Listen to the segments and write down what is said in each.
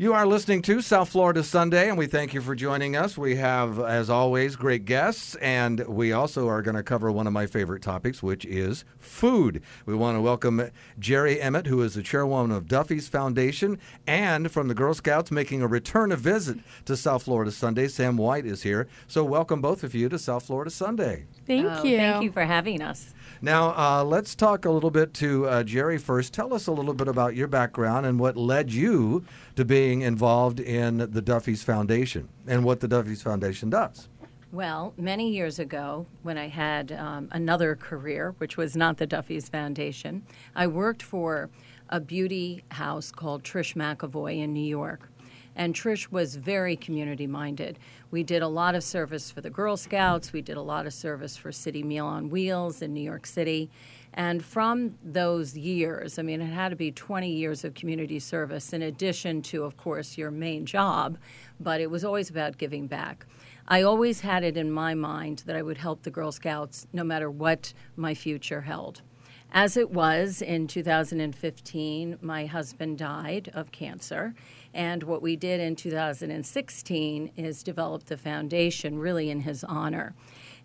You are listening to South Florida Sunday, and we thank you for joining us. We have, as always, great guests, and we also are going to cover one of my favorite topics, which is food. We want to welcome Jerry Emmett, who is the chairwoman of Duffy's Foundation, and from the Girl Scouts making a return of visit to South Florida Sunday. Sam White is here. So, welcome both of you to South Florida Sunday. Thank Oh, you. Thank you for having us. Now, uh, let's talk a little bit to uh, Jerry first. Tell us a little bit about your background and what led you to being involved in the Duffy's Foundation and what the Duffy's Foundation does. Well, many years ago, when I had um, another career, which was not the Duffy's Foundation, I worked for a beauty house called Trish McEvoy in New York. And Trish was very community minded. We did a lot of service for the Girl Scouts, we did a lot of service for City Meal on Wheels in New York City. And from those years, I mean, it had to be 20 years of community service in addition to, of course, your main job, but it was always about giving back. I always had it in my mind that I would help the Girl Scouts no matter what my future held. As it was in 2015, my husband died of cancer. And what we did in 2016 is develop the foundation really in his honor.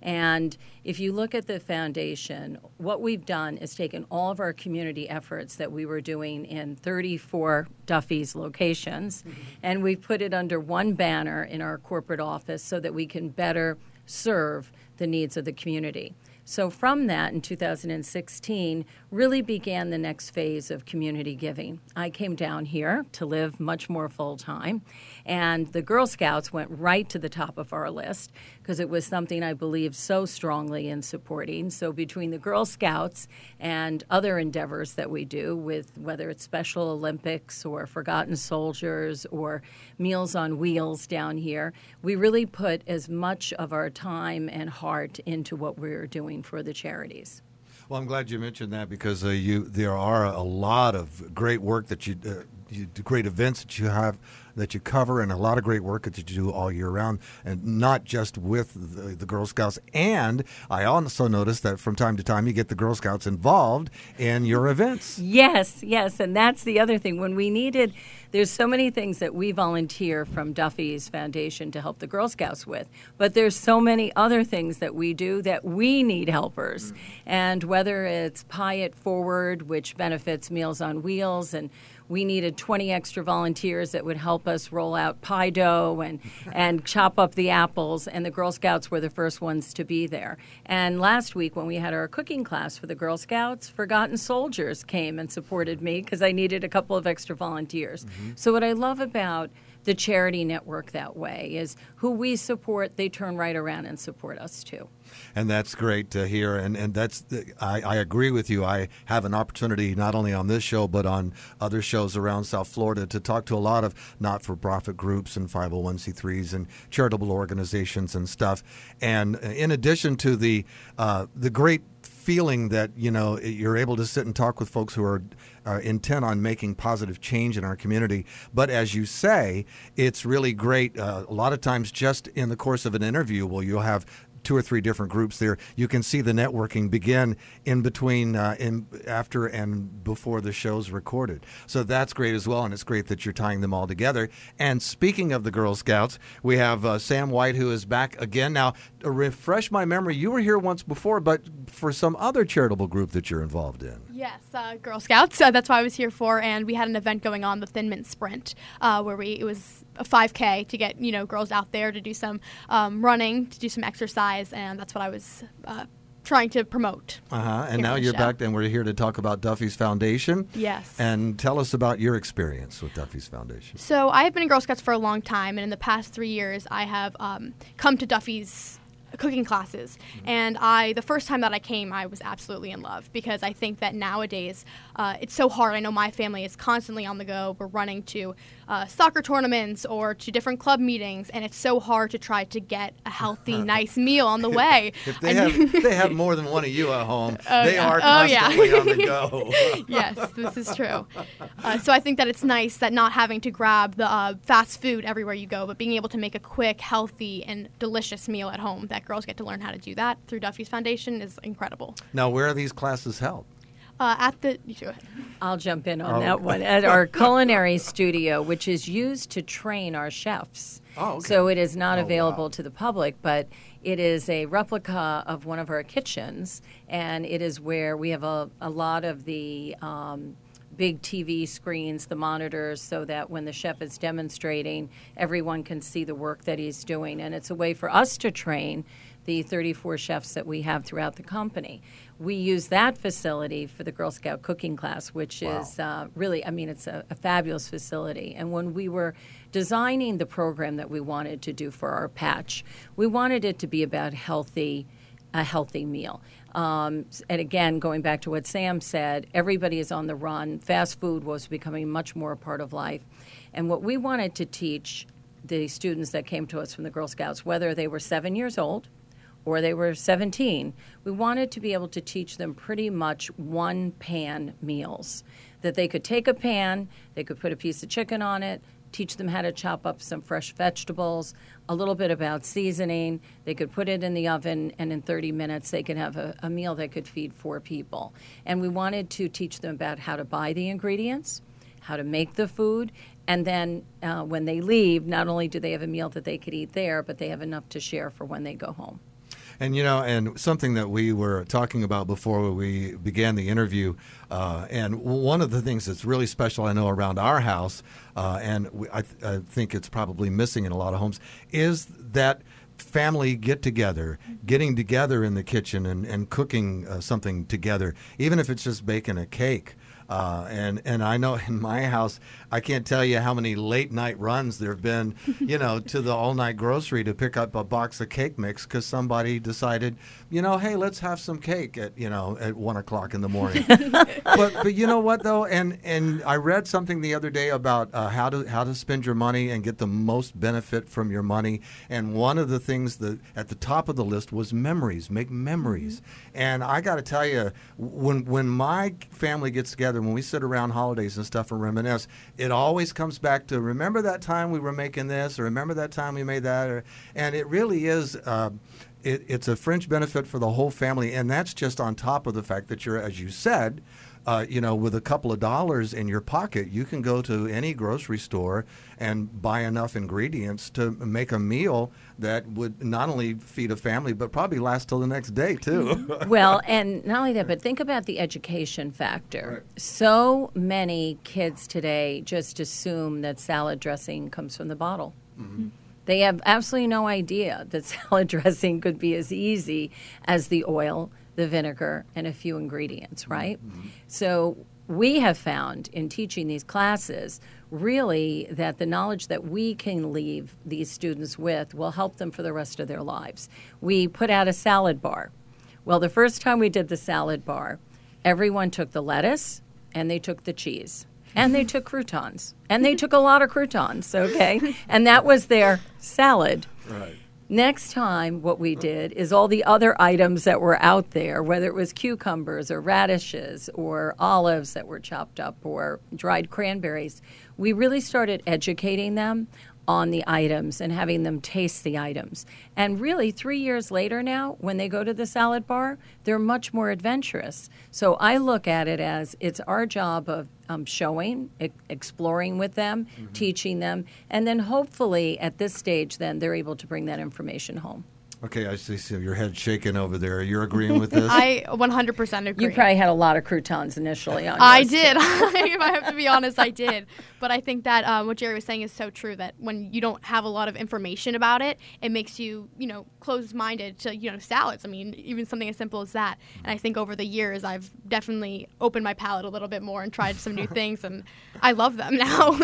And if you look at the foundation, what we've done is taken all of our community efforts that we were doing in 34 Duffy's locations, mm-hmm. and we've put it under one banner in our corporate office so that we can better serve the needs of the community. So, from that in 2016, really began the next phase of community giving. I came down here to live much more full time, and the Girl Scouts went right to the top of our list because it was something I believed so strongly in supporting. So, between the Girl Scouts and other endeavors that we do, with whether it's Special Olympics or Forgotten Soldiers or Meals on Wheels down here, we really put as much of our time and heart into what we're doing for the charities. Well, I'm glad you mentioned that because uh, you there are a lot of great work that you, uh, you do, great events that you have that you cover, and a lot of great work that you do all year round, and not just with the, the Girl Scouts. And I also noticed that from time to time you get the Girl Scouts involved in your events. Yes, yes, and that's the other thing. When we needed, there's so many things that we volunteer from Duffy's Foundation to help the Girl Scouts with, but there's so many other things that we do that we need helpers. Mm. And whether it's Pie It Forward, which benefits Meals on Wheels, and we needed 20 extra volunteers that would help us roll out pie dough and, and chop up the apples, and the Girl Scouts were the first ones to be there. And last week, when we had our cooking class for the Girl Scouts, Forgotten Soldiers came and supported me because I needed a couple of extra volunteers. Mm-hmm. So, what I love about the charity network that way is who we support, they turn right around and support us too. And that's great to hear. And and that's I, I agree with you. I have an opportunity not only on this show but on other shows around South Florida to talk to a lot of not-for-profit groups and 501c3s and charitable organizations and stuff. And in addition to the uh, the great feeling that you know you're able to sit and talk with folks who are, are intent on making positive change in our community. But as you say, it's really great. Uh, a lot of times, just in the course of an interview, well, you'll have two or three different groups there. You can see the networking begin in between, uh, in after and before the show's recorded. So that's great as well, and it's great that you're tying them all together. And speaking of the Girl Scouts, we have uh, Sam White who is back again. Now, to refresh my memory, you were here once before, but for some other charitable group that you're involved in. Yes, uh, Girl Scouts. Uh, that's what I was here for, and we had an event going on, the Thin Mint Sprint, uh, where we it was a 5K to get you know girls out there to do some um, running, to do some exercise, and that's what I was uh, trying to promote. Uh huh. And now you're show. back, and we're here to talk about Duffy's Foundation. Yes. And tell us about your experience with Duffy's Foundation. So I have been in Girl Scouts for a long time, and in the past three years, I have um, come to Duffy's cooking classes. And I, the first time that I came, I was absolutely in love because I think that nowadays uh, it's so hard. I know my family is constantly on the go. We're running to uh, soccer tournaments or to different club meetings, and it's so hard to try to get a healthy, nice meal on the way. If they And- have they have more than one of you at home, Oh, they yeah. are Oh, yeah. constantly on the go. yes, this is true. Uh, so I think that it's nice that not having to grab the uh, fast food everywhere you go, but being able to make a quick, healthy, and delicious meal at home. That girls get to learn how to do that through Duffy's Foundation is incredible. now, where are these classes held? Uh, at the, you go ahead. I'll jump in on Oh. that one. At our culinary studio, which is used to train our chefs. Oh, okay. So it is not Oh, available wow. to the public, but it is a replica of one of our kitchens, and it is where we have a, a lot of the um, big TV screens, the monitors, so that when the chef is demonstrating, everyone can see the work that he's doing. And it's a way for us to train the 34 chefs that we have throughout the company. We use that facility for the Girl Scout cooking class, which is uh, really, I mean, it's a, a fabulous facility. And when we were designing the program that we wanted to do for our patch, we wanted it to be about healthy, a healthy meal. Um, and again, going back to what Sam said, everybody is on the run. Fast food was becoming much more a part of life. And what we wanted to teach the students that came to us from the Girl Scouts, whether they were seven years old or they were 17, we wanted to be able to teach them pretty much one pan meals. That they could take a pan, they could put a piece of chicken on it, teach them how to chop up some fresh vegetables, a little bit about seasoning. They could put it in the oven, and in 30 minutes, they could have a, a meal that could feed four people. And we wanted to teach them about how to buy the ingredients, how to make the food, and then uh, when they leave, not only do they have a meal that they could eat there, but they have enough to share for when they go home. And you know, and something that we were talking about before we began the interview, uh, and one of the things that's really special, I know, around our house, uh, and we, I, th- I think it's probably missing in a lot of homes, is that family get together, getting together in the kitchen and, and cooking uh, something together, even if it's just baking a cake. Uh, and and I know in my house, I can't tell you how many late night runs there have been, you know, to the all night grocery to pick up a box of cake mix because somebody decided, you know, hey, let's have some cake at you know at one o'clock in the morning. but but you know what though, and and I read something the other day about uh, how to how to spend your money and get the most benefit from your money. And one of the things that at the top of the list was memories, make memories. And I got to tell you, when when my family gets together, when we sit around holidays and stuff and reminisce, it always comes back to remember that time we were making this, or remember that time we made that, or, and it really is. Uh, it, it's a fringe benefit for the whole family, and that's just on top of the fact that you're, as you said, uh, you know, with a couple of dollars in your pocket, you can go to any grocery store and buy enough ingredients to make a meal that would not only feed a family, but probably last till the next day too. well, and not only that, but think about the education factor. So many kids today just assume that salad dressing comes from the bottle. They have absolutely no idea that salad dressing could be as easy as the oil, the vinegar, and a few ingredients, mm-hmm. right? Mm-hmm. So we have found in teaching these classes really that the knowledge that we can leave these students with will help them for the rest of their lives. We put out a salad bar. Well, the first time we did the salad bar, everyone took the lettuce and they took the cheese and they took croutons and they took a lot of croutons, okay? And that was their salad. right. Next time, what we did is all the other items that were out there, whether it was cucumbers or radishes or olives that were chopped up or dried cranberries, we really started educating them on the items and having them taste the items. And really, three years later now, when they go to the salad bar, they're much more adventurous. So I look at it as it's our job of um, showing, e- exploring with them, teaching them, and then hopefully at this stage, then they're able to bring that information home. Okay, I see, see your head shaking over there. You're agreeing with this? I 100% agree. You probably had a lot of croutons initially on I yours, too. did. if I have to be honest, I did. But I think that um, what Jerry was saying is so true. That when you don't have a lot of information about it, it makes you, you know, closed-minded to, you know, salads. I mean, even something as simple as that. And I think over the years, I've definitely opened my palate a little bit more and tried some new things, and I love them now.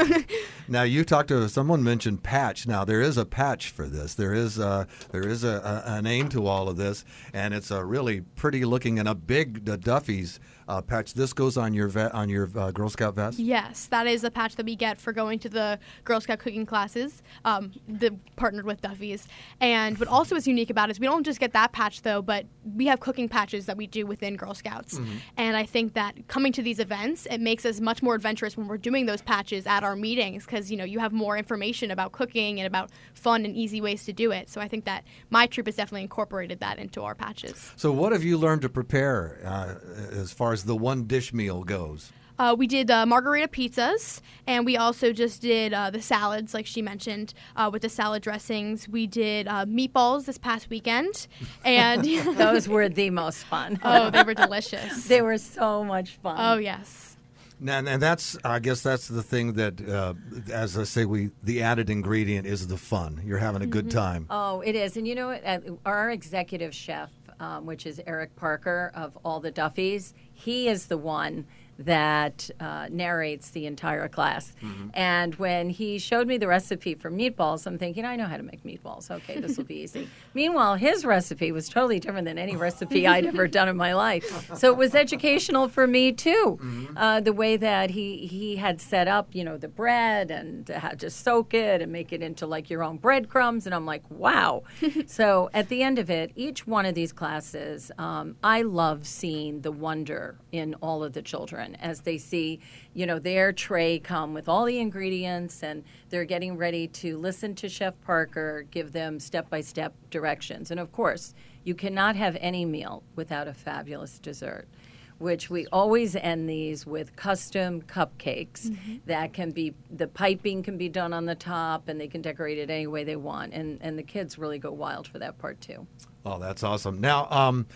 Now you talked to someone mentioned patch. Now there is a patch for this. There is a, there is a, a, name to all of this, and it's a really pretty looking and a big Duffy's uh, patch. This goes on your ve- on your uh, Girl Scout vest. Yes, that is a patch that we get for going to the Girl Scout cooking classes, um, the partnered with Duffy's. And what also is unique about it is we don't just get that patch though, but we have cooking patches that we do within Girl Scouts. And I think that coming to these events, it makes us much more adventurous when we're doing those patches at our meetings because you know you have more information about cooking and about fun and easy ways to do it. So I think that my troop has definitely incorporated that into our patches. So what have you learned to prepare uh, as far as as the one dish meal goes? Uh, we did uh, margarita pizzas, and we also just did uh, the salads, like she mentioned, uh, with the salad dressings. We did uh, meatballs this past weekend, and Those were the most fun. oh, they were delicious. They were so much fun. oh yes. And, and that's, I guess, that's the thing that, uh, as I say, we the added ingredient is the fun. You're having a good time. Oh, it is. And you know what? Our executive chef, um, which is Eric Parker of all the Duffys, he is the one that uh, narrates the entire class. And when he showed me the recipe for meatballs, I'm thinking, I know how to make meatballs. Okay, this will be easy. Meanwhile, his recipe was totally different than any recipe I'd ever done in my life. So it was educational for me too. Uh, the way that he he had set up, you know, the bread and how to soak it and make it into like your own breadcrumbs. And I'm like, wow. so at the end of it, each one of these classes, um, I love seeing the wonder in all of the children as they see, you know, their tray come with all the ingredients and they're getting ready to listen to Chef Parker give them step by step directions. And of course, you cannot have any meal without a fabulous dessert. Which we always end these with custom cupcakes that can be the piping can be done on the top and they can decorate it any way they want and and the kids really go wild for that part too. Oh, that's awesome. Now, um,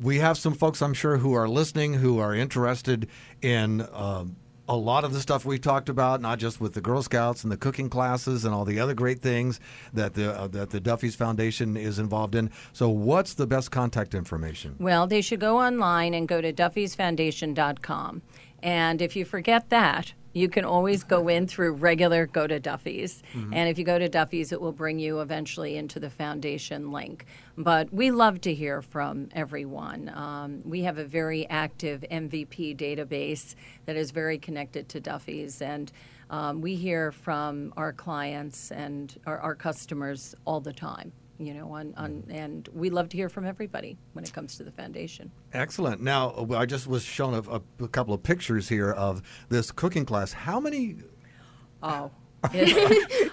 we have some folks, I'm sure, who are listening who are interested in um, a lot of the stuff we talked about, not just with the Girl Scouts and the cooking classes and all the other great things that the uh, that the Duffy's Foundation is involved in. So, what's the best contact information? Well, they should go online and go to duffysfoundation.com. And if you forget that, you can always go in through regular go to Duffy's. And if you go to Duffy's, it will bring you eventually into the foundation link. But we love to hear from everyone. Um, we have a very active MVP database that is very connected to Duffy's. And um, we hear from our clients and our, our customers all the time. You know, on, on, and we love to hear from everybody when it comes to the foundation. Excellent. Now, uh, I just was shown a, a, a couple of pictures here of this cooking class. How many? Oh.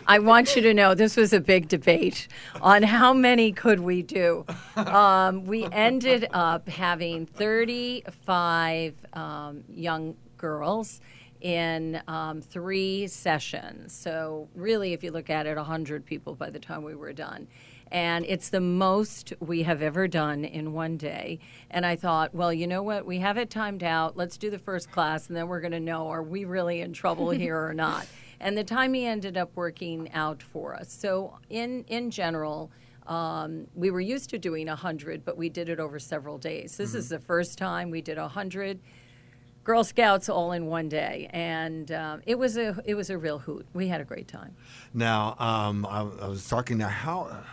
I want you to know this was a big debate on how many could we do. Um, we ended up having 35 um, young girls in um, three sessions. So, really, if you look at it, 100 people by the time we were done. And it's the most we have ever done in one day. And I thought, well, you know what? We have it timed out. Let's do the first class, and then we're going to know are we really in trouble here or not? And the timing ended up working out for us. So, in, in general, um, we were used to doing 100, but we did it over several days. This is the first time we did 100 Girl Scouts all in one day, and um, it was a it was a real hoot. We had a great time. Now, um, I, I was talking now. How uh,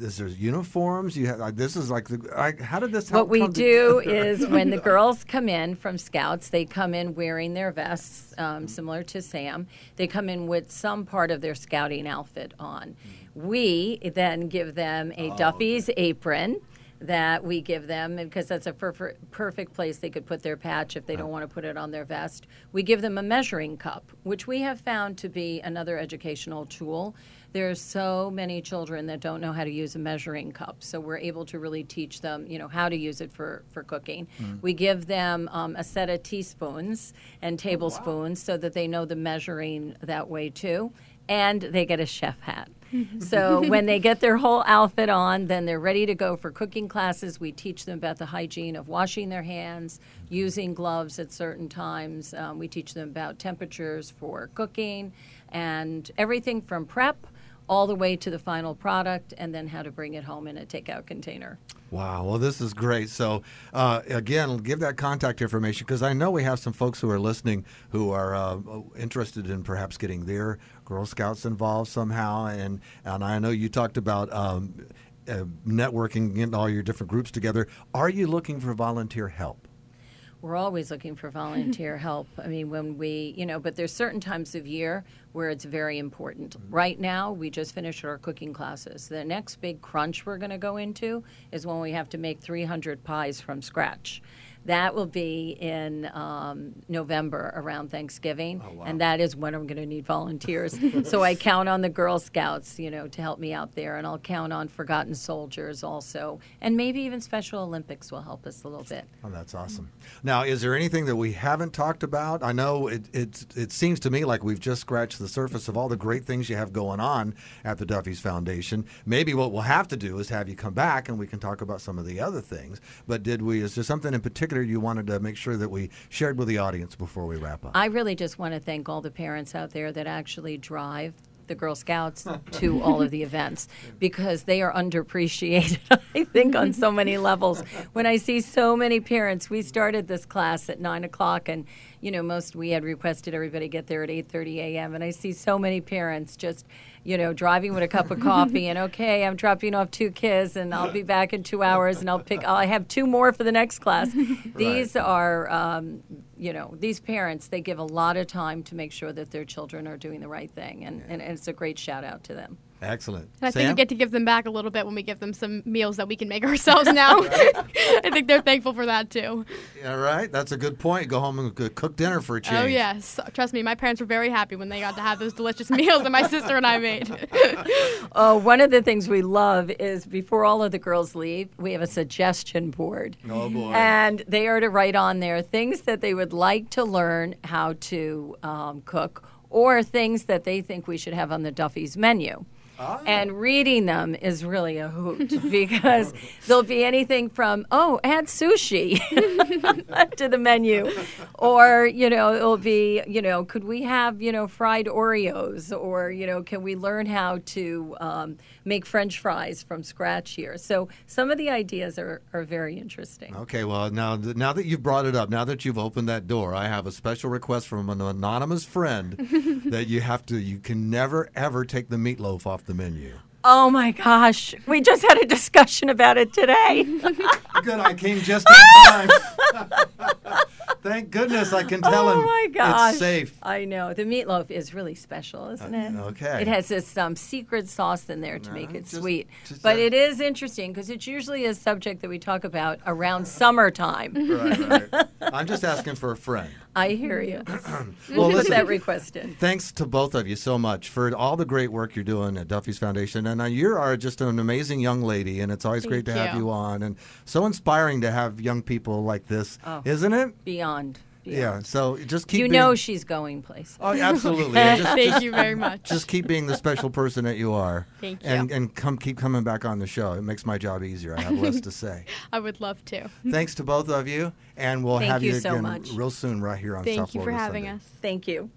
is there uniforms? You have, like, this is like the. I, how did this? Happen? What we do is when the girls come in from Scouts, they come in wearing their vests, um, similar to Sam. They come in with some part of their scouting outfit on. We then give them a Duffy's apron that we give them because that's a perf- perfect place they could put their patch if they don't want to put it on their vest. We give them a measuring cup, which we have found to be another educational tool. There are so many children that don't know how to use a measuring cup, so we're able to really teach them, you know, how to use it for, for cooking. We give them um, a set of teaspoons and tablespoons so that they know the measuring that way too, and they get a chef hat. so when they get their whole outfit on, then they're ready to go for cooking classes. We teach them about the hygiene of washing their hands, using gloves at certain times. Um, we teach them about temperatures for cooking and everything from prep all the way to the final product and then how to bring it home in a takeout container. Wow. Well, this is great. So, uh, again, give that contact information because I know we have some folks who are listening who are uh, interested in perhaps getting their Girl Scouts involved somehow. And, and I know you talked about um, uh, networking, getting all your different groups together. Are you looking for volunteer help? We're always looking for volunteer help. I mean, when we, you know, but there's certain times of year where it's very important. Right now, we just finished our cooking classes. The next big crunch we're going to go into is when we have to make 300 pies from scratch. That will be in um, November around Thanksgiving, Oh, wow. and that is when I'm going to need volunteers. so I count on the Girl Scouts, you know, to help me out there, and I'll count on Forgotten Soldiers also, and maybe even Special Olympics will help us a little bit. Oh, that's awesome. Now, is there anything that we haven't talked about? I know it, it, it seems to me like we've just scratched the surface of all the great things you have going on at the Duffy's Foundation. Maybe what we'll have to do is have you come back and we can talk about some of the other things. But did we, is there something in particular you wanted to make sure that we shared with the audience before we wrap up? I really just want to thank all the parents out there that actually drive the Girl Scouts to all of the events because they are underappreciated, I think, on so many levels. When I see so many parents, we started this class at nine o'clock, and you know, most we had requested everybody get there at eight thirty a.m. And I see so many parents just, you know, driving with a cup of coffee and okay, I'm dropping off two kids, and I'll be back in two hours, and I'll pick. I have two more for the next class. These are, um, you know, these parents. They give a lot of time to make sure that their children are doing the right thing, and, and, and it's a great shout out to them. Excellent. And I think we get to give them back a little bit when we give them some meals that we can make ourselves now. I think they're thankful for that too. All right, that's a good point. Go home and cook dinner for a change. Oh yes, trust me, my parents were very happy when they got to have those delicious meals that my sister and I made. Oh, one of the things we love is before all of the girls leave, we have a suggestion board. Oh, boy. And they are to write on there things that they would like to learn how to um, cook or things that they think we should have on the Duffy's menu. Ah. And reading them is really a hoot because there'll be anything from, oh, add sushi to the menu. Or, you know, it'll be, you know, could we have, you know, fried Oreos? Or, you know, can we learn how to um, make French fries from scratch here? So some of the ideas are, are very interesting. Okay, well now now that you've brought it up, now that you've opened that door, I have a special request from an anonymous friend that you have to you can never ever take the meatloaf off the menu. Oh my gosh, we just had a discussion about it today. Good, I came just in time. Thank goodness I can tell him oh my gosh. it's safe. I know. The meatloaf is really special, isn't it? okay. It has this um, secret sauce in there to make it just- sweet. just but that- it is interesting because it's usually a subject that we talk about around summertime. Right, right. I'm just asking for a friend. I hear you. Well, put that request in. thanks to both of you so much for all the great work you're doing at Duffy's Foundation. And uh, you are just an amazing young lady, and it's always great to Thank have you. you on. And so inspiring to have young people like this, Oh. isn't it? Beyond. Yeah. beyond. So just keep You being- know she's going places. Oh, absolutely. And just, Thank just- you very much. just keep being the special person that you are. Thank And you. and and come keep coming back on the show. It makes my job easier. I have less to say. I would love to. Thanks to both of you, and we'll Thank have you you so again much. real soon right here on Thank South you for Florida having Sunday. us. Thank you.